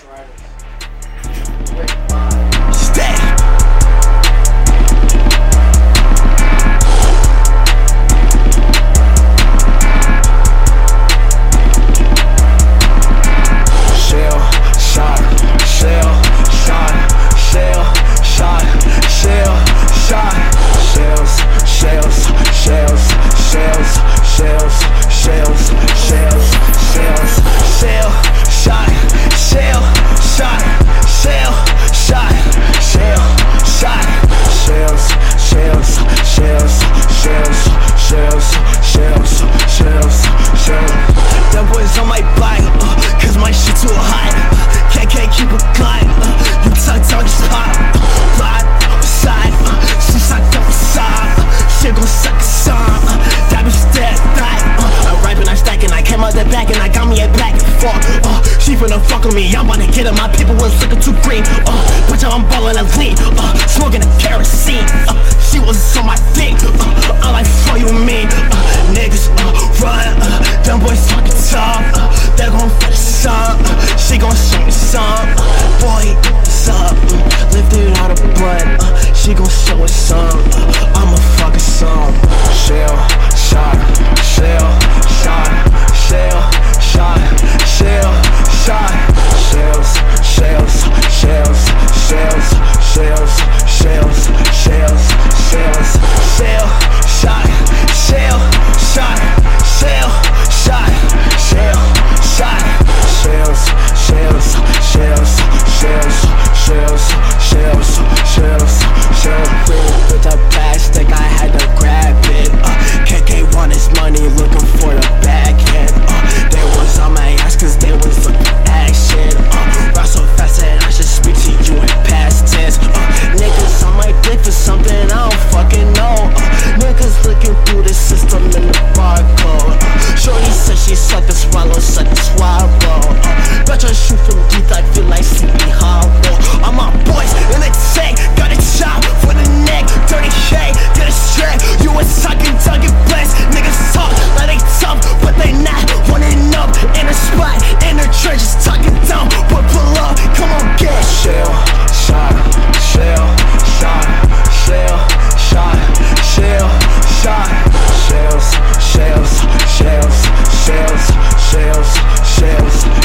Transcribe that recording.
Riders. Finna fuck with me. I'm about to get it, my people was looking too green. Uh, bitch, I'm ballin' and lean. Uh, smoking a kerosene. Uh, she was on my thing. Shells, shells